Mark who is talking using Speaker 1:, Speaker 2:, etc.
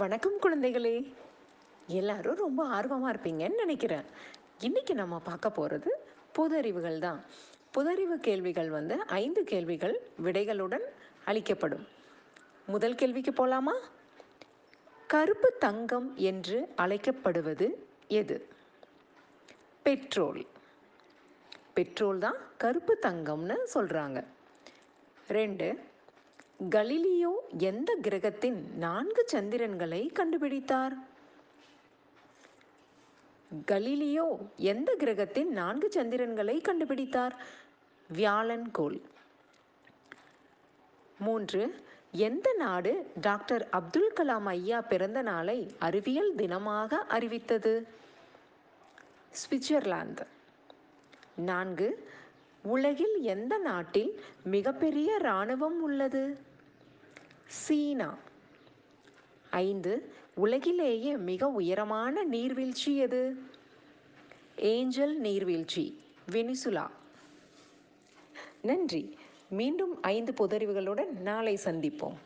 Speaker 1: வணக்கம் குழந்தைகளே. எல்லாரும் ரொம்ப ஆர்வமாக இருப்பீங்கன்னு நினைக்கிறேன். இன்னைக்கு நம்ம பார்க்க போகிறது பொது அறிவுகள் தான். பொது அறிவு கேள்விகள் வந்து ஐந்து கேள்விகள் விடைகளுடன் அளிக்கப்படும். முதல் கேள்விக்கு போகலாமா கருப்பு தங்கம் என்று அழைக்கப்படுவது எது? பெட்ரோல். பெட்ரோல் தான் கருப்பு தங்கம்னு சொல்கிறாங்க ரெண்டு கலிலியோ எந்த கிரகத்தின் நான்கு சந்திரன்களை கண்டுபிடித்தார்? கலிலியோ எந்த கிரகத்தின் நான்கு சந்திரன்களை கண்டுபிடித்தார்? வியாழன் கோள். மூன்று எந்த நாடு டாக்டர் அப்துல் கலாம் ஐயா பிறந்த நாளை அறிவியல் தினமாக அறிவித்தது? சுவிட்சர்லாந்து. நான்கு உலகில் எந்த நாட்டில் மிகப்பெரிய இராணுவம் உள்ளது? சீனா. ஐந்து உலகிலேயே மிக உயரமான நீர்வீழ்ச்சி எது? ஏஞ்சல் நீர்வீழ்ச்சி வெனிசுலா. நன்றி. மீண்டும் ஐந்து பொதறிவுகளுடன் நாளை சந்திப்போம்.